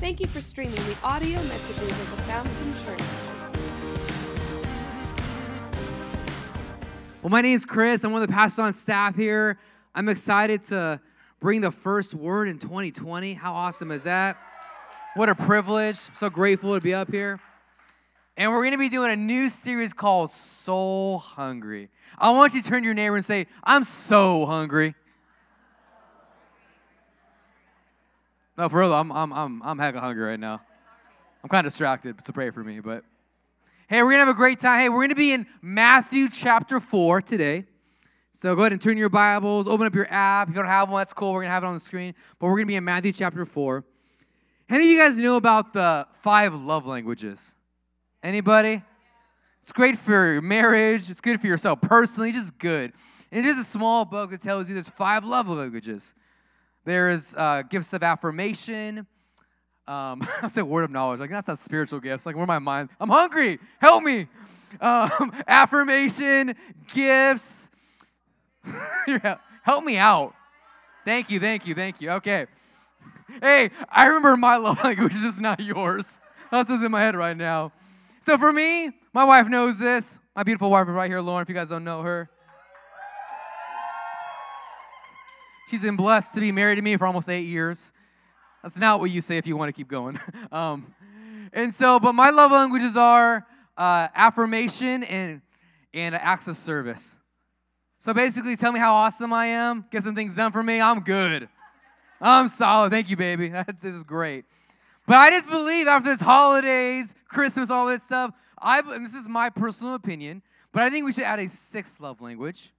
Thank you for streaming the audio messages of the Fountain Church. Well, my name is Chris. I'm one of the pastors on staff here. I'm excited to bring the first word in 2020. How awesome is that? What a privilege. So grateful to be up here. And we're going to be doing a new series called Soul Hungry. I want you to turn to your neighbor and say, I'm so hungry. No, for real, I'm, I'm, I'm, I'm hecka hungry right now. I'm kind of distracted, so pray for me. But hey, we're going to have a great time. Hey, we're going to be in Matthew chapter 4 today. So go ahead and turn your Bibles, open up your app. If you don't have one, that's cool. We're going to have it on the screen. But we're going to be in Matthew chapter 4. Any of you guys know about the five love languages? Anybody? It's great for your marriage. It's good for yourself personally. It's just good. And it is a small book that tells you there's five love languages. There is uh, gifts of affirmation. Um, I said word of knowledge. Like that's not spiritual gifts. Like where my mind? I'm hungry. Help me. Um, affirmation, gifts. Help me out. Thank you. Thank you. Thank you. Okay. Hey, I remember my love language is just not yours. That's what's in my head right now. So for me, my wife knows this. My beautiful wife right here, Lauren, if you guys don't know her. She's been blessed to be married to me for almost eight years. That's not what you say if you want to keep going. um, and so, but my love languages are uh, affirmation and, and acts of service. So basically, tell me how awesome I am, get some things done for me, I'm good. I'm solid. Thank you, baby. That's, this is great. But I just believe after this holidays, Christmas, all this stuff, I, and this is my personal opinion, but I think we should add a sixth love language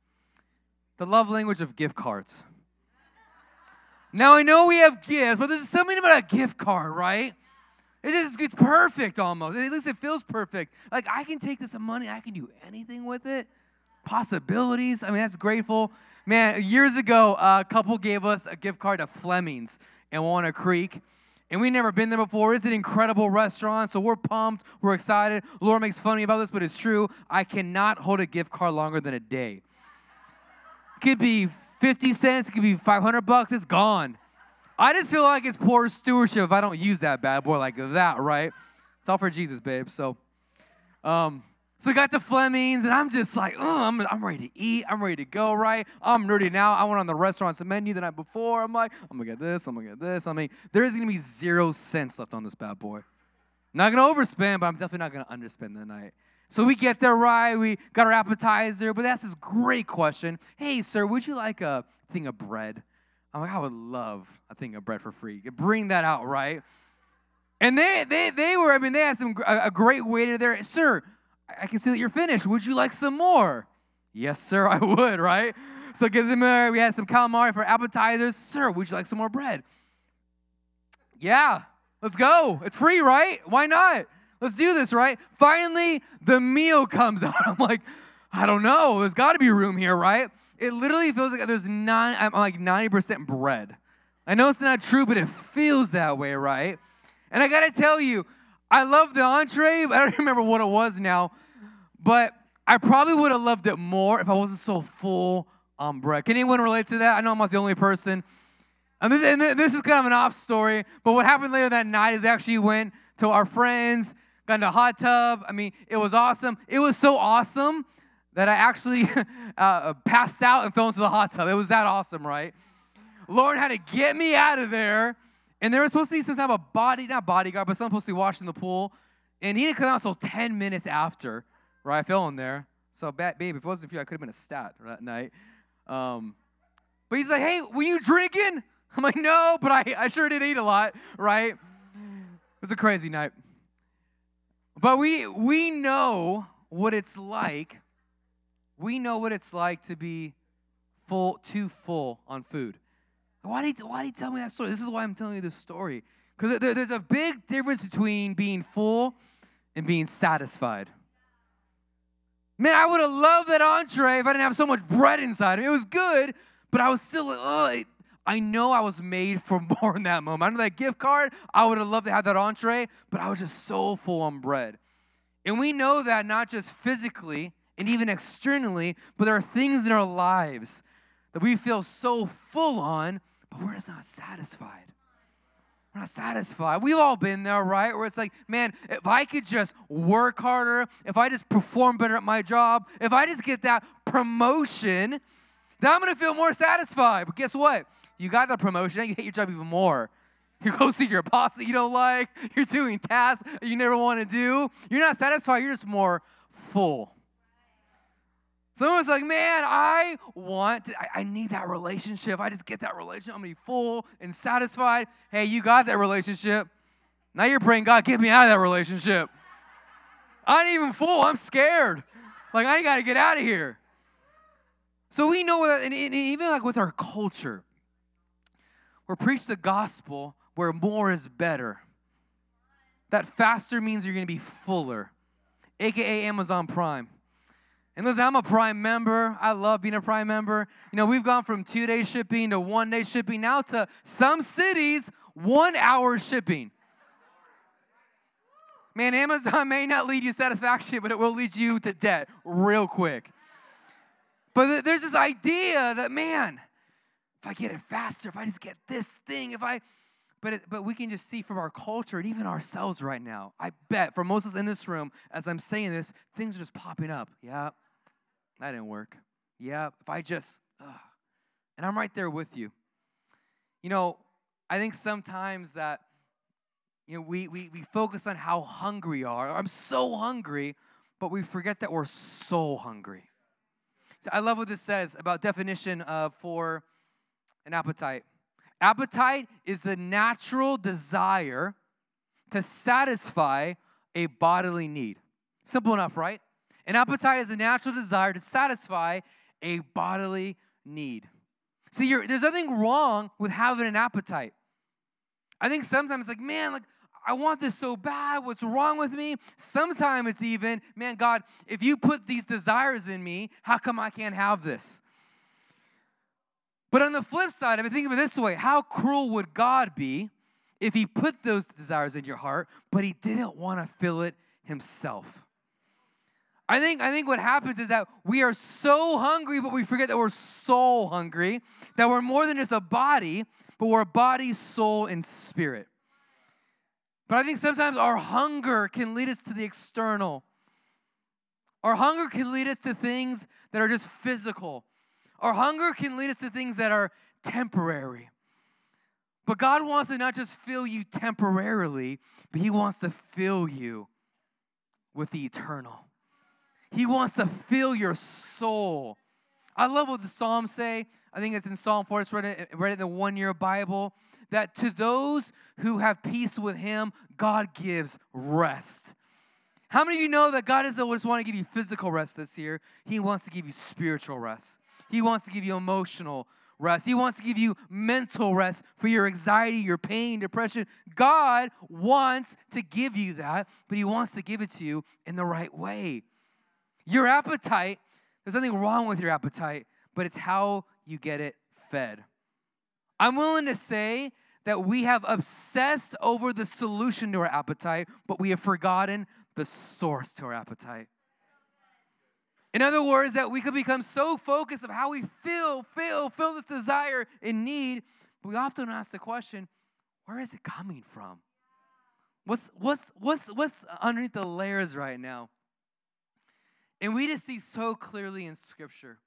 the love language of gift cards. Now I know we have gifts, but there's something about a gift card, right? It is, it's perfect almost. At least it feels perfect. Like I can take this money, I can do anything with it. Possibilities. I mean, that's grateful. Man, years ago, a couple gave us a gift card to Fleming's in Walnut Creek. And we've never been there before. It's an incredible restaurant, so we're pumped. We're excited. Laura makes funny about this, but it's true. I cannot hold a gift card longer than a day. Could be 50 cents, it could be 500 bucks, it's gone. I just feel like it's poor stewardship if I don't use that bad boy like that, right? It's all for Jesus, babe. So, um, so I got the Flemings, and I'm just like, oh, I'm, I'm ready to eat. I'm ready to go, right? I'm ready now. I went on the restaurant's menu the night before. I'm like, I'm gonna get this, I'm gonna get this. I mean, there's gonna be zero cents left on this bad boy. Not gonna overspend, but I'm definitely not gonna underspend the night. So we get there right, we got our appetizer, but that's this great question. Hey, sir, would you like a thing of bread? I'm like, I would love a thing of bread for free. Bring that out, right? And they they they were, I mean, they had some a, great waiter there. Sir, I can see that you're finished. Would you like some more? Yes, sir, I would, right? So give them a, we had some calamari for appetizers. Sir, would you like some more bread? Yeah, let's go. It's free, right? Why not? Let's do this, right? Finally, the meal comes out. I'm like, I don't know. There's got to be room here, right? It literally feels like there's nine, I'm like 90% bread. I know it's not true, but it feels that way, right? And I gotta tell you, I love the entree. I don't remember what it was now, but I probably would have loved it more if I wasn't so full on bread. Can anyone relate to that? I know I'm not the only person. And this, and this is kind of an off story, but what happened later that night is actually went to our friends, got in a hot tub. I mean, it was awesome. It was so awesome that I actually uh, passed out and fell into the hot tub. It was that awesome, right? Lauren had to get me out of there and there was supposed to be some type of body, not bodyguard, but someone supposed to be washing the pool. And he didn't come out until 10 minutes after, right? I fell in there. So, babe, if it wasn't for you, I could have been a stat that night. Um, but he's like, hey, were you drinking? I'm like, no, but I, I sure did eat a lot, right? It was a crazy night. But we, we know what it's like. We know what it's like to be full, too full on food. Why did, he, why did he tell me that story? This is why I'm telling you this story. Because there, there's a big difference between being full and being satisfied. Man, I would have loved that entree if I didn't have so much bread inside. It was good, but I was still like, oh, I know I was made for more in that moment. I know that gift card, I would have loved to have that entree, but I was just so full on bread. And we know that not just physically and even externally, but there are things in our lives that we feel so full on but we're just not satisfied. We're not satisfied. We've all been there, right? Where it's like, man, if I could just work harder, if I just perform better at my job, if I just get that promotion, then I'm gonna feel more satisfied. But guess what? You got the promotion, you hate your job even more. You're close to your boss that you don't like. You're doing tasks you never want to do. You're not satisfied. You're just more full. Someone's like, man, I want, to, I, I, need that relationship. I just get that relationship, I'm gonna be full and satisfied. Hey, you got that relationship. Now you're praying, God, get me out of that relationship. I ain't even full. I'm scared. Like, I gotta get out of here. So we know that, and even like with our culture, we're preached the gospel where more is better. That faster means you're gonna be fuller, aka Amazon Prime. And listen, I'm a Prime member. I love being a Prime member. You know, we've gone from two day shipping to one day shipping now to some cities, one hour shipping. Man, Amazon may not lead you satisfaction, but it will lead you to debt real quick. But there's this idea that, man, if I get it faster, if I just get this thing, if I, but it, but we can just see from our culture and even ourselves right now. I bet for most of us in this room, as I'm saying this, things are just popping up. Yeah, that didn't work. Yeah, if I just, ugh. and I'm right there with you. You know, I think sometimes that, you know, we, we, we focus on how hungry are. I'm so hungry, but we forget that we're so hungry. So I love what this says about definition of for an appetite. Appetite is the natural desire to satisfy a bodily need. Simple enough, right? An appetite is a natural desire to satisfy a bodily need. See, there's nothing wrong with having an appetite. I think sometimes it's like, man, like I want this so bad. What's wrong with me? Sometimes it's even, man, God, if you put these desires in me, how come I can't have this? But on the flip side I mean, think of it this way how cruel would God be if He put those desires in your heart, but He didn't want to fill it Himself? I think, I think what happens is that we are so hungry, but we forget that we're soul hungry, that we're more than just a body, but we're a body, soul, and spirit. But I think sometimes our hunger can lead us to the external. Our hunger can lead us to things that are just physical. Our hunger can lead us to things that are temporary. But God wants to not just fill you temporarily, but He wants to fill you with the eternal. He wants to fill your soul. I love what the Psalms say. I think it's in Psalm 4. It's read in the one year Bible. That to those who have peace with Him, God gives rest. How many of you know that God doesn't just want to give you physical rest this year? He wants to give you spiritual rest. He wants to give you emotional rest. He wants to give you mental rest for your anxiety, your pain, depression. God wants to give you that, but He wants to give it to you in the right way. Your appetite, there's nothing wrong with your appetite, but it's how you get it fed. I'm willing to say that we have obsessed over the solution to our appetite, but we have forgotten the source to our appetite. In other words, that we could become so focused of how we feel, feel, feel this desire and need, we often ask the question, where is it coming from? What's what's what's what's underneath the layers right now? And we just see so clearly in Scripture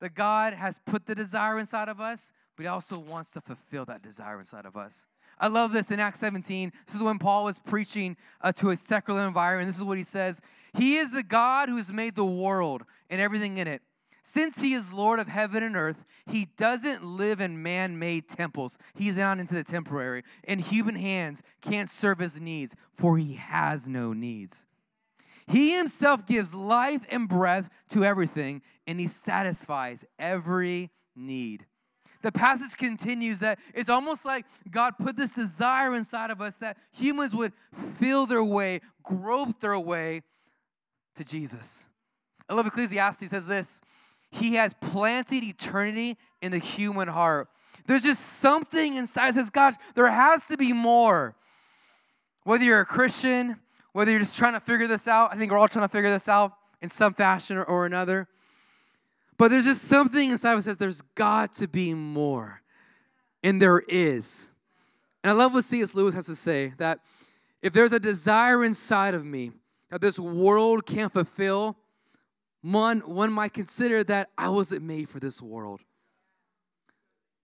that God has put the desire inside of us, but He also wants to fulfill that desire inside of us. I love this in Acts 17. This is when Paul was preaching uh, to a secular environment. This is what he says He is the God who has made the world and everything in it. Since he is Lord of heaven and earth, he doesn't live in man made temples. He's not into the temporary, and human hands can't serve his needs, for he has no needs. He himself gives life and breath to everything, and he satisfies every need. The passage continues that it's almost like God put this desire inside of us that humans would feel their way, grope their way to Jesus. I love Ecclesiastes says this He has planted eternity in the human heart. There's just something inside says, Gosh, there has to be more. Whether you're a Christian, whether you're just trying to figure this out, I think we're all trying to figure this out in some fashion or, or another. But there's just something inside of us that says there's got to be more. And there is. And I love what C.S. Lewis has to say that if there's a desire inside of me that this world can't fulfill, one, one might consider that I wasn't made for this world.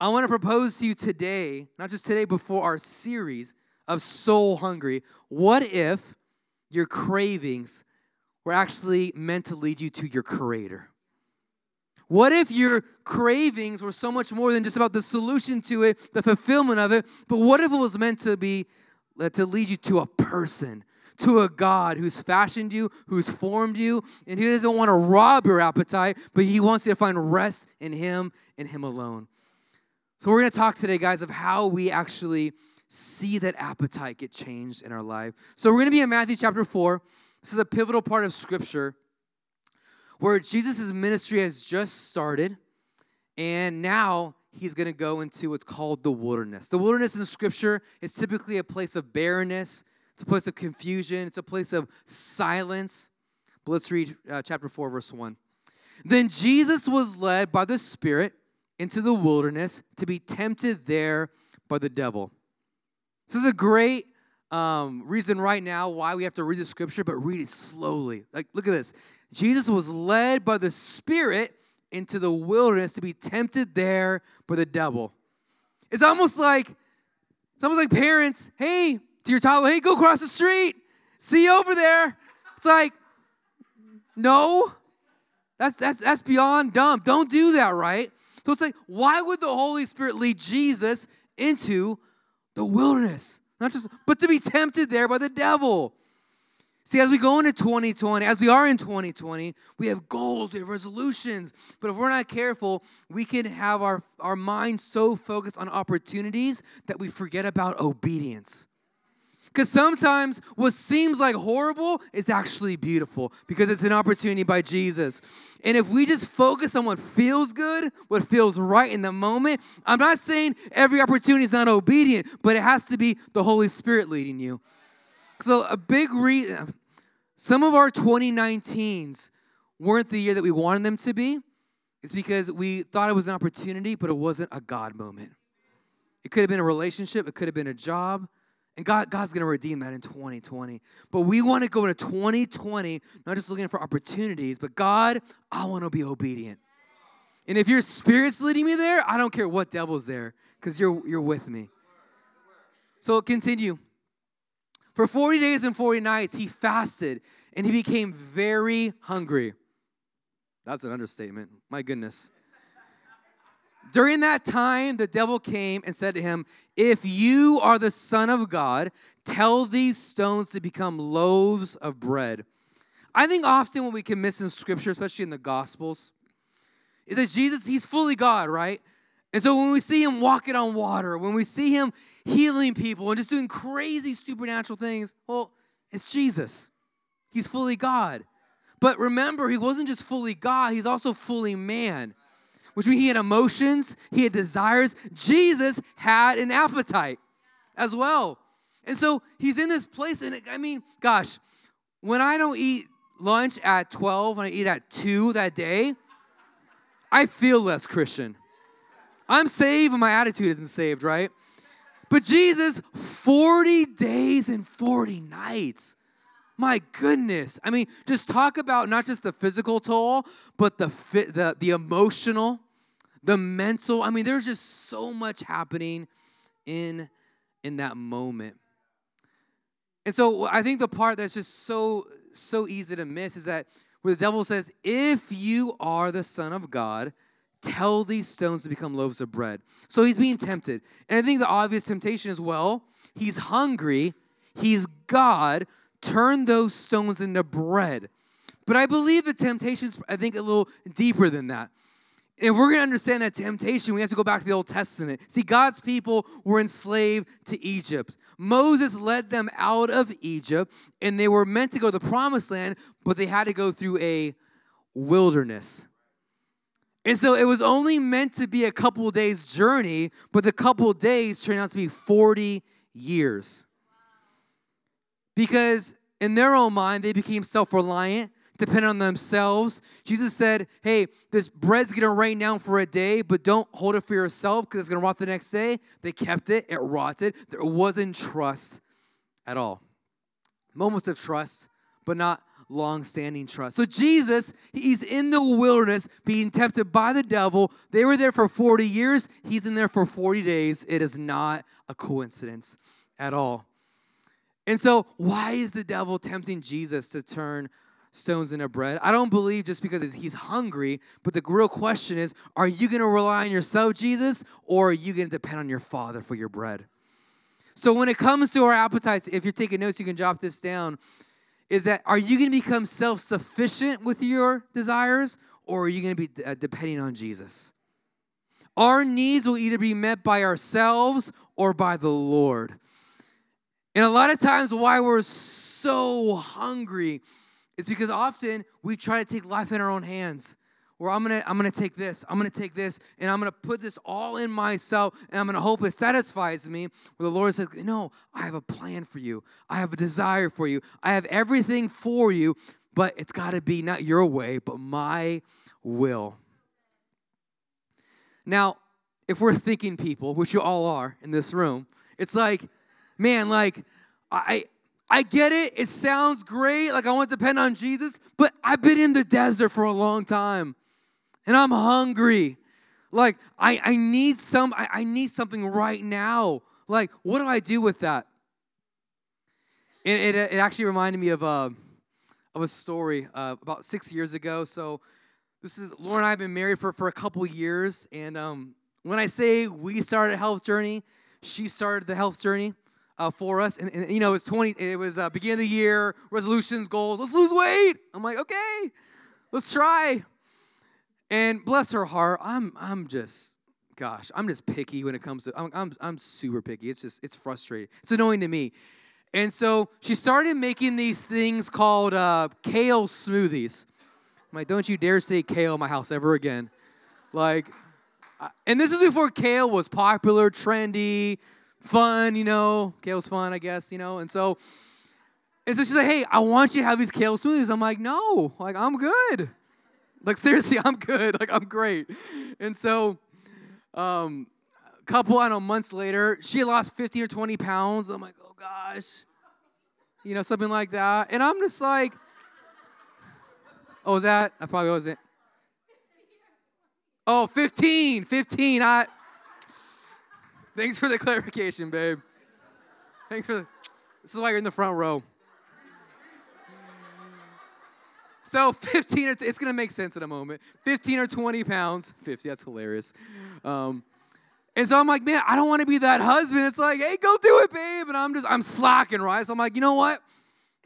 I want to propose to you today, not just today, before our series of Soul Hungry. What if your cravings were actually meant to lead you to your Creator? What if your cravings were so much more than just about the solution to it, the fulfillment of it, but what if it was meant to be uh, to lead you to a person, to a God who's fashioned you, who's formed you, and He doesn't want to rob your appetite, but He wants you to find rest in Him and Him alone. So, we're going to talk today, guys, of how we actually see that appetite get changed in our life. So, we're going to be in Matthew chapter 4. This is a pivotal part of Scripture where Jesus' ministry has just started, and now he's going to go into what's called the wilderness. The wilderness in Scripture is typically a place of barrenness, it's a place of confusion, it's a place of silence. But let's read uh, chapter 4, verse 1. Then Jesus was led by the Spirit into the wilderness to be tempted there by the devil. This is a great um, reason right now why we have to read the scripture, but read it slowly. Like, look at this. Jesus was led by the Spirit into the wilderness to be tempted there by the devil. It's almost like it's almost like parents, hey, to your toddler, hey, go across the street. See you over there. It's like, no, that's that's that's beyond dumb. Don't do that, right? So it's like, why would the Holy Spirit lead Jesus into the wilderness? Not just, but to be tempted there by the devil. See, as we go into 2020, as we are in 2020, we have goals, we have resolutions. But if we're not careful, we can have our, our minds so focused on opportunities that we forget about obedience. Because sometimes what seems like horrible is actually beautiful because it's an opportunity by Jesus. And if we just focus on what feels good, what feels right in the moment, I'm not saying every opportunity is not obedient, but it has to be the Holy Spirit leading you. So, a big reason, some of our 2019s weren't the year that we wanted them to be. is because we thought it was an opportunity, but it wasn't a God moment. It could have been a relationship, it could have been a job, and God, God's gonna redeem that in 2020. But we wanna go into 2020, not just looking for opportunities, but God, I wanna be obedient. And if your spirit's leading me there, I don't care what devil's there, because you're you're with me. So continue. For 40 days and 40 nights, he fasted and he became very hungry. That's an understatement. My goodness. During that time, the devil came and said to him, If you are the Son of God, tell these stones to become loaves of bread. I think often what we can miss in Scripture, especially in the Gospels, is that Jesus, he's fully God, right? And so when we see him walking on water, when we see him healing people and just doing crazy supernatural things, well, it's Jesus. He's fully God. But remember, he wasn't just fully God, he's also fully man which means he had emotions, he had desires. Jesus had an appetite as well. And so he's in this place, and I mean, gosh, when I don't eat lunch at 12 and I eat at 2 that day, I feel less Christian. I'm saved, and my attitude isn't saved, right? But Jesus, 40 days and 40 nights. My goodness. I mean, just talk about not just the physical toll, but the the, the emotional, the mental. I mean, there's just so much happening in in that moment. And so I think the part that's just so so easy to miss is that where the devil says, "If you are the son of God, tell these stones to become loaves of bread." So he's being tempted. And I think the obvious temptation is, well, he's hungry, he's God, turn those stones into bread. But I believe the temptation is, I think, a little deeper than that. If we're going to understand that temptation, we have to go back to the Old Testament. See, God's people were enslaved to Egypt. Moses led them out of Egypt, and they were meant to go to the promised land, but they had to go through a wilderness. And so it was only meant to be a couple days' journey, but the couple days turned out to be 40 years. Because in their own mind, they became self reliant, dependent on themselves. Jesus said, Hey, this bread's gonna rain down for a day, but don't hold it for yourself because it's gonna rot the next day. They kept it, it rotted. There wasn't trust at all. Moments of trust, but not long-standing trust. So Jesus, he's in the wilderness being tempted by the devil. They were there for 40 years. He's in there for 40 days. It is not a coincidence at all. And so, why is the devil tempting Jesus to turn stones into bread? I don't believe just because he's hungry, but the real question is are you going to rely on yourself, Jesus, or are you going to depend on your Father for your bread? So, when it comes to our appetites, if you're taking notes, you can jot this down. Is that are you going to become self sufficient with your desires, or are you going to be uh, depending on Jesus? Our needs will either be met by ourselves or by the Lord. And a lot of times, why we're so hungry is because often we try to take life in our own hands. Where I'm gonna, I'm gonna take this, I'm gonna take this, and I'm gonna put this all in myself, and I'm gonna hope it satisfies me. Where the Lord says, No, I have a plan for you, I have a desire for you, I have everything for you, but it's gotta be not your way, but my will. Now, if we're thinking people, which you all are in this room, it's like, man, like I I get it. It sounds great. Like I want to depend on Jesus, but I've been in the desert for a long time. And I'm hungry. Like I, I need some, I, I need something right now. Like, what do I do with that? It, it, it actually reminded me of a, of a story uh, about six years ago. So this is Laura and I have been married for, for a couple years. And um, when I say we started a health journey, she started the health journey uh, for us. And, and, you know, it was 20, it was uh, beginning of the year, resolutions, goals. Let's lose weight. I'm like, okay, let's try. And bless her heart, I'm, I'm just, gosh, I'm just picky when it comes to, I'm, I'm, I'm super picky. It's just, it's frustrating. It's annoying to me. And so she started making these things called uh, kale smoothies. I'm like, don't you dare say kale in my house ever again. Like, and this is before kale was popular, trendy, fun, you know. Kale's fun, I guess, you know. And so, and so she's like, hey, I want you to have these kale smoothies. I'm like, no, like, I'm good. Like, seriously, I'm good. Like, I'm great. And so, um, a couple, I don't know, months later, she lost 15 or 20 pounds. I'm like, oh gosh. You know, something like that. And I'm just like, oh, was that? I probably wasn't. Oh, 15, 15. I, Thanks for the clarification, babe. Thanks for the, this is why you're in the front row. So 15 or it's gonna make sense in a moment. 15 or 20 pounds. 50, that's hilarious. Um, and so I'm like, man, I don't want to be that husband. It's like, hey, go do it, babe. And I'm just, I'm slacking, right? So I'm like, you know what?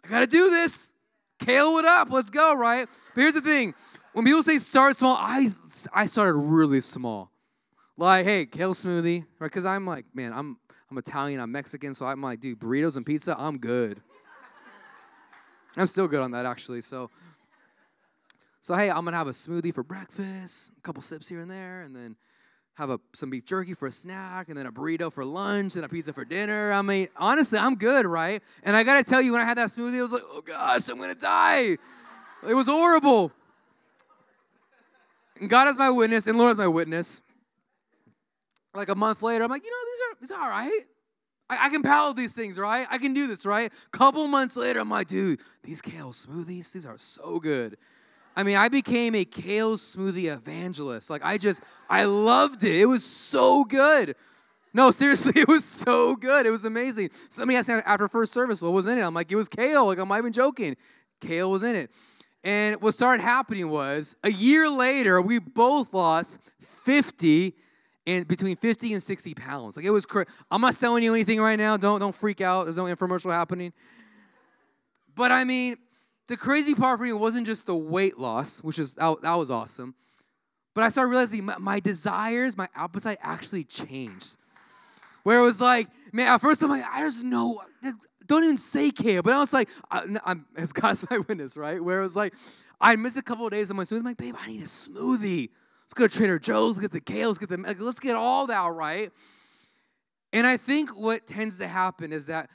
I gotta do this. Kale it up. Let's go, right? But here's the thing. When people say start small, I, I started really small. Like, hey, kale smoothie, right? Because I'm like, man, I'm I'm Italian, I'm Mexican, so I'm like, dude, burritos and pizza, I'm good. I'm still good on that actually. So, so hey, I'm gonna have a smoothie for breakfast, a couple sips here and there, and then have a, some beef jerky for a snack, and then a burrito for lunch, and a pizza for dinner. I mean, honestly, I'm good, right? And I gotta tell you, when I had that smoothie, I was like, oh gosh, I'm gonna die. It was horrible. And God is my witness, and Lord is my witness like a month later, I'm like, you know, these are, these are all right. I, I can paddle these things, right? I can do this, right? Couple months later, I'm like, dude, these kale smoothies, these are so good. I mean, I became a kale smoothie evangelist. Like, I just, I loved it. It was so good. No, seriously, it was so good. It was amazing. So let me after first service, what was in it? I'm like, it was kale. Like, I'm not even joking. Kale was in it. And what started happening was a year later, we both lost 50 and between 50 and 60 pounds. Like it was crazy. I'm not selling you anything right now. Don't don't freak out. There's no infomercial happening. But I mean, the crazy part for me wasn't just the weight loss, which is that, that was awesome. But I started realizing my, my, desires, my appetite actually changed. Where it was like, man, at first I'm like, I just know, don't even say kale. But I was like, I, am as God's my witness, right? Where it was like, I missed a couple of days of my smoothie. I'm like, babe, I need a smoothie. Let's go to Trader Joe's, get the kale, let's get the, let's get all that right. And I think what tends to happen is that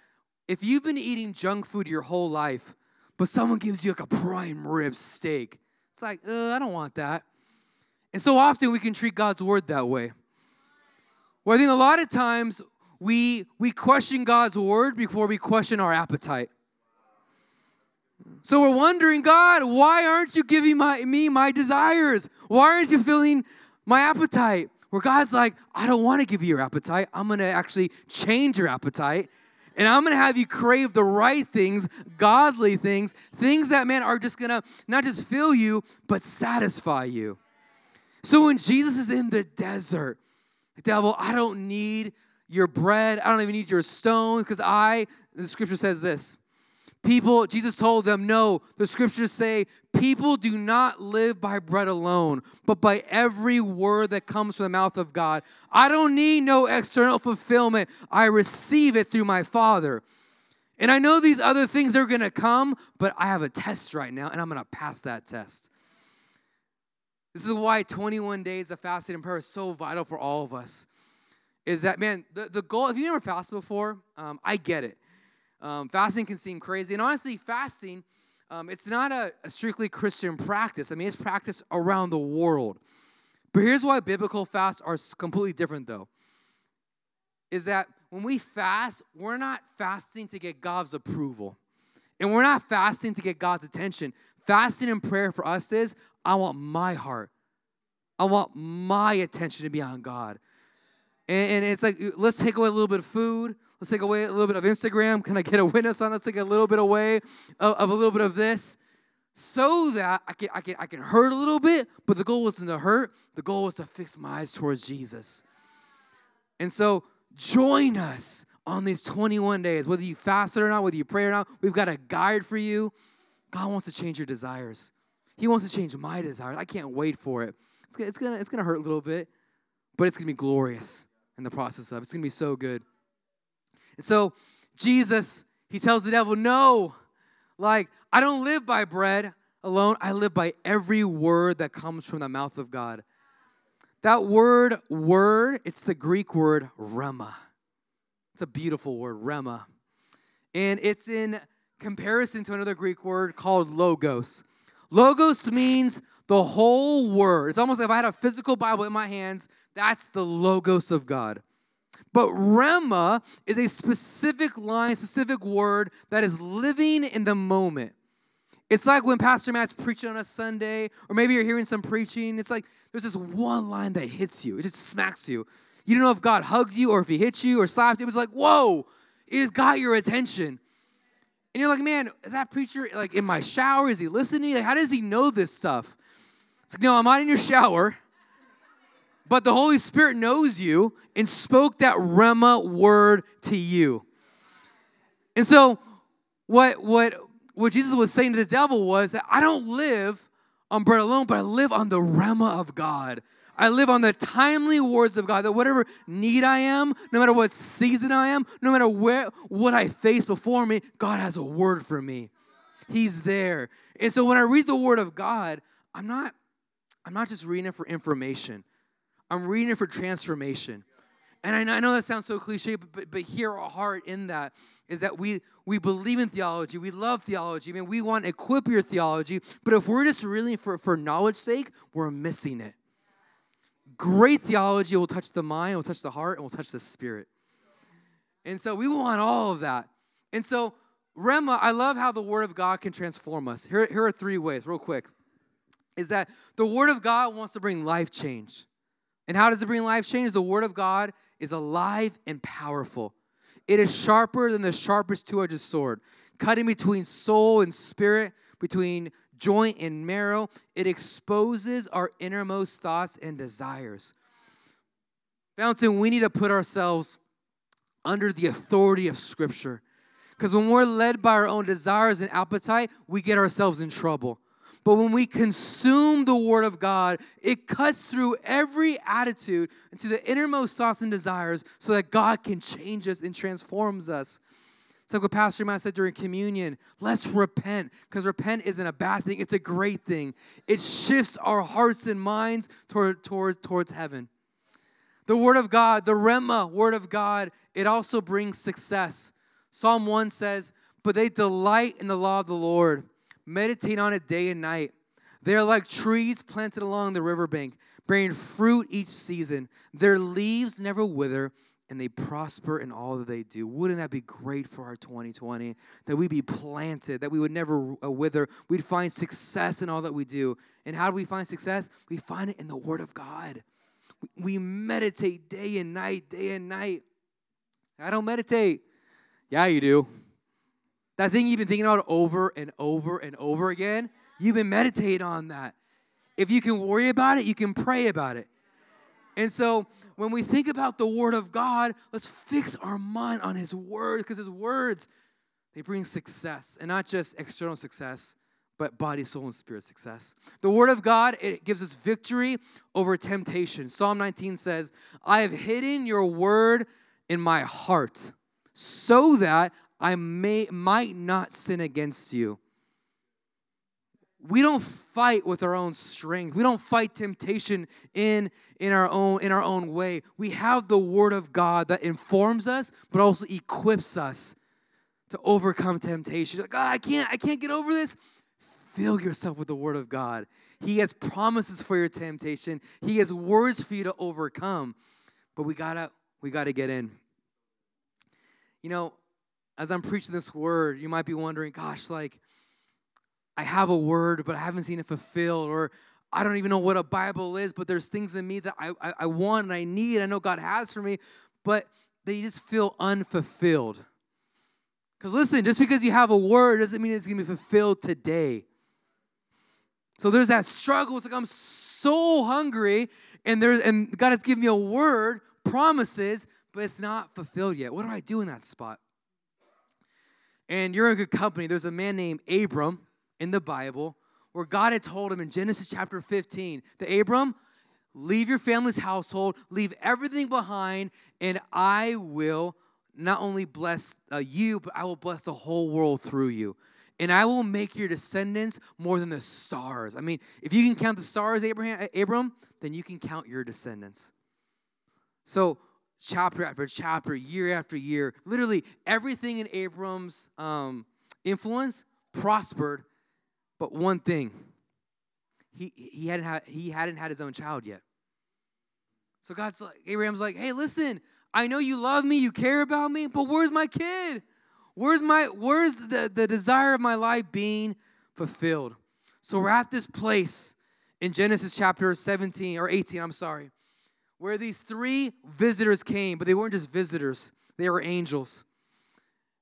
if you've been eating junk food your whole life, but someone gives you like a prime rib steak. It's like, uh, I don't want that. And so often we can treat God's word that way. Well, I think a lot of times we we question God's word before we question our appetite. So we're wondering, God, why aren't you giving my, me my desires? Why aren't you filling my appetite? Where God's like, I don't want to give you your appetite. I'm going to actually change your appetite. And I'm going to have you crave the right things, godly things, things that, man, are just going to not just fill you, but satisfy you. So when Jesus is in the desert, devil, I don't need your bread. I don't even need your stones because I, the scripture says this People, Jesus told them, no, the scriptures say, people do not live by bread alone, but by every word that comes from the mouth of God. I don't need no external fulfillment. I receive it through my Father. And I know these other things are gonna come, but I have a test right now, and I'm gonna pass that test. This is why 21 days of fasting and prayer is so vital for all of us. Is that, man, the, the goal, if you've never fasted before, um, I get it. Um, fasting can seem crazy. And honestly, fasting, um, it's not a, a strictly Christian practice. I mean, it's practiced around the world. But here's why biblical fasts are completely different, though. Is that when we fast, we're not fasting to get God's approval. And we're not fasting to get God's attention. Fasting and prayer for us is I want my heart. I want my attention to be on God. And, and it's like, let's take away a little bit of food. Let's take away a little bit of Instagram. Can I get a witness on? Let's take a little bit away of, of a little bit of this so that I can, I, can, I can hurt a little bit, but the goal wasn't to hurt. The goal was to fix my eyes towards Jesus. And so join us on these 21 days, whether you fast or not, whether you pray or not. We've got a guide for you. God wants to change your desires. He wants to change my desires. I can't wait for it. It's, it's, gonna, it's gonna hurt a little bit, but it's gonna be glorious in the process of. It's gonna be so good. And so Jesus, he tells the devil, No, like, I don't live by bread alone, I live by every word that comes from the mouth of God. That word, word, it's the Greek word rhema. It's a beautiful word, rhema. And it's in comparison to another Greek word called logos. Logos means the whole word. It's almost like if I had a physical Bible in my hands, that's the logos of God. But Rhema is a specific line, specific word that is living in the moment. It's like when Pastor Matt's preaching on a Sunday, or maybe you're hearing some preaching. It's like there's this one line that hits you, it just smacks you. You don't know if God hugged you or if he hit you or slapped you. It was like, whoa, it has got your attention. And you're like, man, is that preacher like in my shower? Is he listening? Like, how does he know this stuff? It's like, no, I'm not in your shower. But the Holy Spirit knows you and spoke that Rhema word to you. And so, what, what, what Jesus was saying to the devil was that I don't live on bread alone, but I live on the Rhema of God. I live on the timely words of God that whatever need I am, no matter what season I am, no matter where what I face before me, God has a word for me. He's there. And so when I read the word of God, I'm not I'm not just reading it for information. I'm reading it for transformation. And I know, that sounds so cliche, but, but, here our heart in that is that we, we believe in theology. We love theology. I mean, we want to equip your theology. But if we're just really for, for knowledge sake, we're missing it. Great theology will touch the mind, will touch the heart, and will touch the spirit. And so we want all of that. And so, Rhema, I love how the Word of God can transform us. Here, here are three ways, real quick. Is that the Word of God wants to bring life change. And how does it bring life change? The Word of God is alive and powerful. It is sharper than the sharpest two edged sword, cutting between soul and spirit, between joint and marrow. It exposes our innermost thoughts and desires. Fountain, we need to put ourselves under the authority of Scripture. Because when we're led by our own desires and appetite, we get ourselves in trouble. But when we consume the Word of God, it cuts through every attitude into the innermost thoughts and desires so that God can change us and transforms us. It's like what Pastor Matt said during communion. Let's repent, because repent isn't a bad thing, it's a great thing. It shifts our hearts and minds toward, toward, towards heaven. The Word of God, the Rhema Word of God, it also brings success. Psalm 1 says, But they delight in the law of the Lord meditate on it day and night. They are like trees planted along the riverbank, bearing fruit each season. Their leaves never wither, and they prosper in all that they do. Wouldn't that be great for our 2020? That we be planted, that we would never uh, wither. We'd find success in all that we do. And how do we find success? We find it in the Word of God. We meditate day and night, day and night. I don't meditate. Yeah, you do. That thing you've been thinking about over and over and over again, you've been meditating on that. If you can worry about it, you can pray about it. And so when we think about the Word of God, let's fix our mind on His Word because His words, they bring success and not just external success, but body, soul, and spirit success. The Word of God, it gives us victory over temptation. Psalm 19 says, I have hidden your Word in my heart so that I may, might not sin against you. We don't fight with our own strength. We don't fight temptation in, in, our own, in our own way. We have the Word of God that informs us, but also equips us to overcome temptation. Like, oh, I can't, I can't get over this. Fill yourself with the Word of God. He has promises for your temptation. He has words for you to overcome. But we gotta, we gotta get in. You know, as I'm preaching this word, you might be wondering, gosh, like, I have a word, but I haven't seen it fulfilled, or I don't even know what a Bible is, but there's things in me that I, I, I want and I need, I know God has for me, but they just feel unfulfilled. Because listen, just because you have a word doesn't mean it's gonna be fulfilled today. So there's that struggle. It's like I'm so hungry, and there's and God has given me a word, promises, but it's not fulfilled yet. What do I do in that spot? And you're in good company. There's a man named Abram in the Bible where God had told him in Genesis chapter 15 that Abram, leave your family's household, leave everything behind, and I will not only bless uh, you, but I will bless the whole world through you. And I will make your descendants more than the stars. I mean, if you can count the stars, Abraham, Abram, then you can count your descendants. So chapter after chapter, year after year. Literally everything in Abram's um, influence prospered, but one thing he, he, hadn't had, he hadn't had his own child yet. So God's like, Abraham's like, hey, listen, I know you love me, you care about me, but where's my kid? Where's my where's the, the desire of my life being fulfilled? So we're at this place in Genesis chapter 17 or 18, I'm sorry where these three visitors came, but they weren't just visitors, they were angels.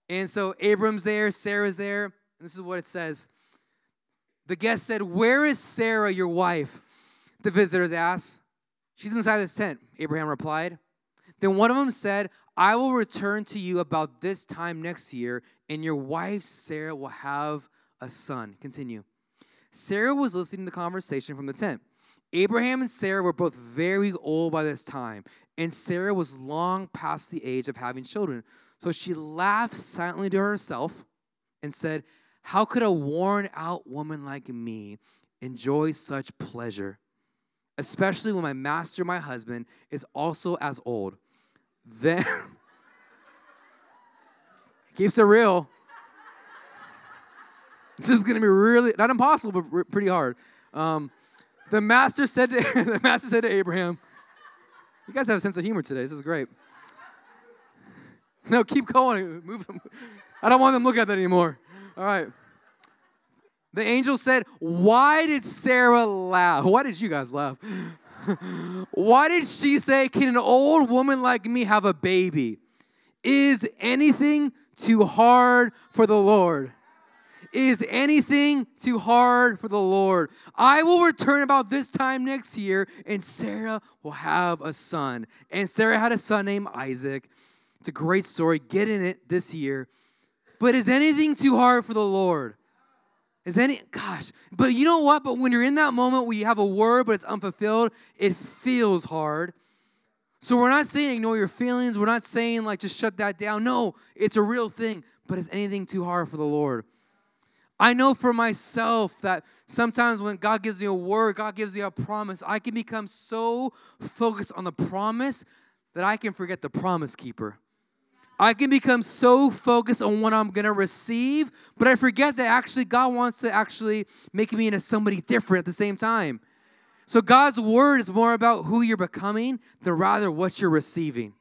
And so Abram's there, Sarah's there, and this is what it says. The guest said, Where is Sarah, your wife? The visitors asked. She's inside this tent, Abraham replied. Then one of them said, I will return to you about this time next year, and your wife Sarah will have a son. Continue. Sarah was listening to the conversation from the tent. Abraham and Sarah were both very old by this time, and Sarah was long past the age of having children. So she laughed silently to herself and said, How could a worn out woman like me enjoy such pleasure? Especially when my master, my husband, is also as old. Then, keeps it real. This is gonna be really, not impossible, but pretty hard. Um, the master said to, the master said to Abraham, You guys have a sense of humor today. This is great. No, keep going. Move. I don't want them looking at that anymore. All right. The angel said, Why did Sarah laugh? Why did you guys laugh? Why did she say, Can an old woman like me have a baby? Is anything too hard for the Lord? Is anything too hard for the Lord? I will return about this time next year, and Sarah will have a son. And Sarah had a son named Isaac. It's a great story. Get in it this year. But is anything too hard for the Lord? Is any, gosh, but you know what? But when you're in that moment where you have a word, but it's unfulfilled, it feels hard. So we're not saying ignore your feelings. We're not saying like just shut that down. No, it's a real thing. But is anything too hard for the Lord? I know for myself that sometimes when God gives me a word, God gives me a promise, I can become so focused on the promise that I can forget the promise keeper. I can become so focused on what I'm to receive, but I forget that actually God wants to actually make me into somebody different at the same time. So God's word is more about who you're becoming than rather what you're receiving.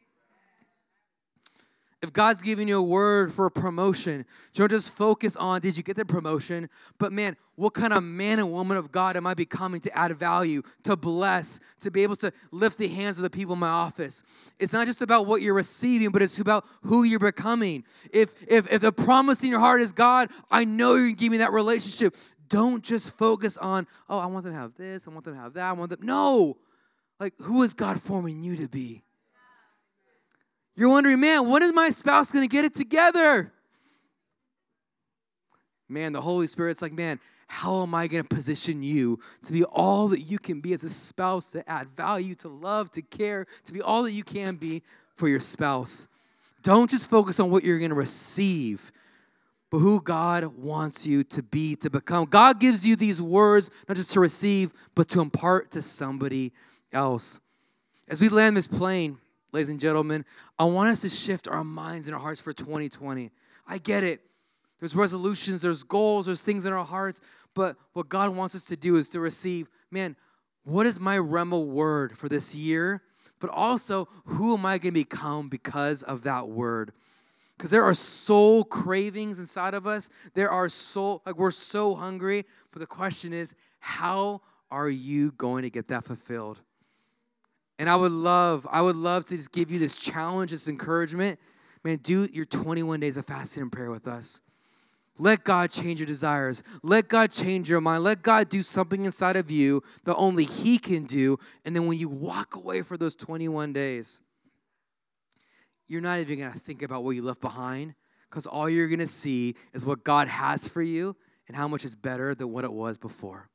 If God's giving you a word for a promotion, don't just focus on did you get the promotion, but man, what kind of man and woman of God am I becoming to add value, to bless, to be able to lift the hands of the people in my office? It's not just about what you're receiving, but it's about who you're becoming. If if if the promise in your heart is God, I know you're gonna give me that relationship. Don't just focus on, oh, I want them to have this, I want them to have that, I want them. No. Like, who is God forming you to be? You're wondering, man, when is my spouse going to get it together? Man, the Holy Spirit's like, man, how am I going to position you to be all that you can be as a spouse, to add value, to love, to care, to be all that you can be for your spouse? Don't just focus on what you're going to receive, but who God wants you to be, to become. God gives you these words not just to receive, but to impart to somebody else. As we land this plane, ladies and gentlemen, I want us to shift our minds and our hearts for 2020. I get it. There's resolutions, there's goals, there's things in our hearts, but what God wants us to do is to receive, man, what is my Rhema word for this year? But also, who am I going to become because of that word? Because there are soul cravings inside of us. There are soul, like we're so hungry. But the question is, how are you going to get that fulfilled? And I would love, I would love to just give you this challenge, this encouragement. Man, do your 21 days of fasting and prayer with us. Let God change your desires. Let God change your mind. Let God do something inside of you that only He can do. And then when you walk away for those 21 days, you're not even going to think about what you left behind because all you're going to see is what God has for you and how much is better than what it was before.